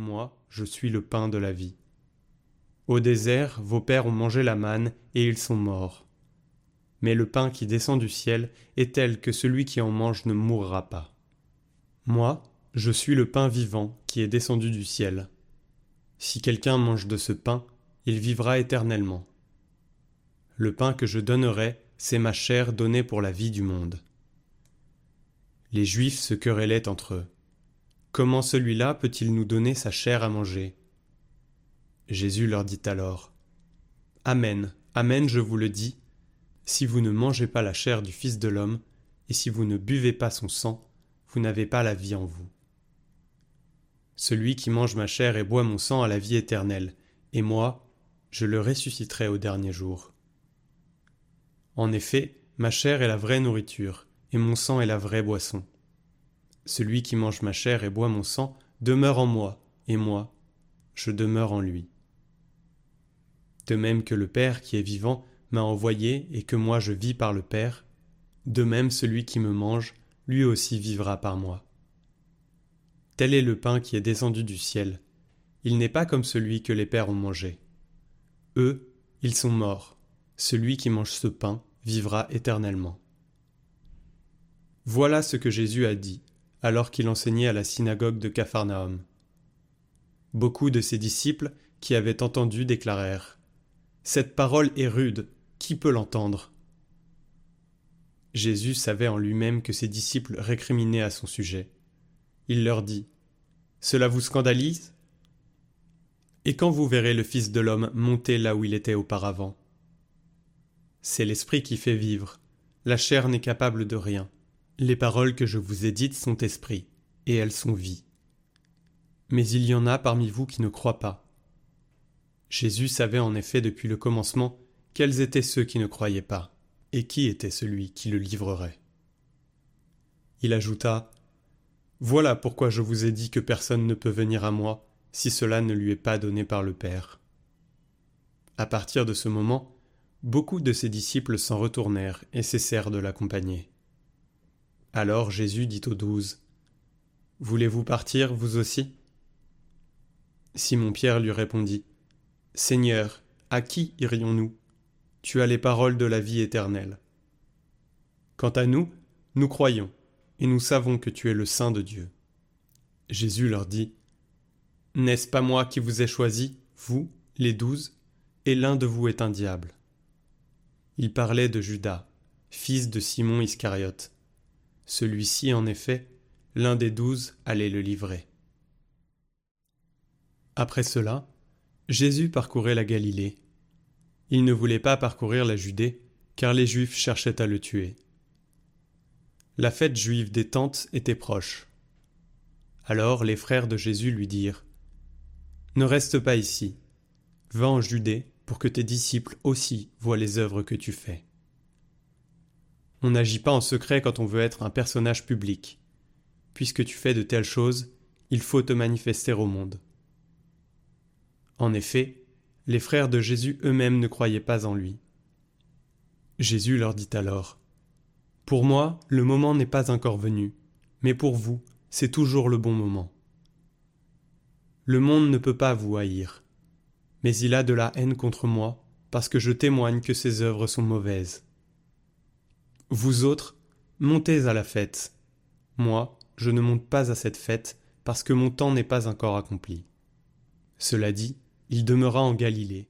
Moi, je suis le pain de la vie. Au désert, vos pères ont mangé la manne, et ils sont morts. Mais le pain qui descend du ciel est tel que celui qui en mange ne mourra pas. Moi, je suis le pain vivant qui est descendu du ciel. Si quelqu'un mange de ce pain, il vivra éternellement. Le pain que je donnerai, c'est ma chair donnée pour la vie du monde. Les Juifs se querellaient entre eux. Comment celui-là peut-il nous donner sa chair à manger? Jésus leur dit alors Amen, Amen, je vous le dis, si vous ne mangez pas la chair du Fils de l'homme, et si vous ne buvez pas son sang, vous n'avez pas la vie en vous. Celui qui mange ma chair et boit mon sang a la vie éternelle, et moi, je le ressusciterai au dernier jour. En effet, ma chair est la vraie nourriture, et mon sang est la vraie boisson. Celui qui mange ma chair et boit mon sang demeure en moi, et moi, je demeure en lui. De même que le Père qui est vivant m'a envoyé et que moi je vis par le Père, de même celui qui me mange, lui aussi vivra par moi. Tel est le pain qui est descendu du ciel. Il n'est pas comme celui que les pères ont mangé. Eux, ils sont morts. Celui qui mange ce pain vivra éternellement. Voilà ce que Jésus a dit alors qu'il enseignait à la synagogue de Capharnaüm. Beaucoup de ses disciples qui avaient entendu déclarèrent Cette parole est rude, qui peut l'entendre? Jésus savait en lui-même que ses disciples récriminaient à son sujet. Il leur dit Cela vous scandalise? Et quand vous verrez le Fils de l'homme monter là où il était auparavant C'est l'esprit qui fait vivre, la chair n'est capable de rien. Les paroles que je vous ai dites sont esprit, et elles sont vie. Mais il y en a parmi vous qui ne croient pas. Jésus savait en effet depuis le commencement quels étaient ceux qui ne croyaient pas, et qui était celui qui le livrerait. Il ajouta Voilà pourquoi je vous ai dit que personne ne peut venir à moi si cela ne lui est pas donné par le Père. À partir de ce moment, beaucoup de ses disciples s'en retournèrent et cessèrent de l'accompagner. Alors Jésus dit aux douze Voulez-vous partir, vous aussi? Simon-Pierre lui répondit Seigneur, à qui irions-nous? Tu as les paroles de la vie éternelle. Quant à nous, nous croyons, et nous savons que tu es le Saint de Dieu. Jésus leur dit N'est-ce pas moi qui vous ai choisi, vous, les douze, et l'un de vous est un diable? Il parlait de Judas, fils de Simon Iscariote celui-ci, en effet, l'un des douze, allait le livrer. Après cela, Jésus parcourait la Galilée. Il ne voulait pas parcourir la Judée, car les Juifs cherchaient à le tuer. La fête juive des tentes était proche. Alors les frères de Jésus lui dirent Ne reste pas ici, va en Judée pour que tes disciples aussi voient les œuvres que tu fais. On n'agit pas en secret quand on veut être un personnage public. Puisque tu fais de telles choses, il faut te manifester au monde. En effet, les frères de Jésus eux-mêmes ne croyaient pas en lui. Jésus leur dit alors Pour moi, le moment n'est pas encore venu, mais pour vous, c'est toujours le bon moment. Le monde ne peut pas vous haïr, mais il a de la haine contre moi, parce que je témoigne que ses œuvres sont mauvaises. Vous autres, montez à la fête. Moi, je ne monte pas à cette fête, parce que mon temps n'est pas encore accompli. Cela dit, il demeura en Galilée,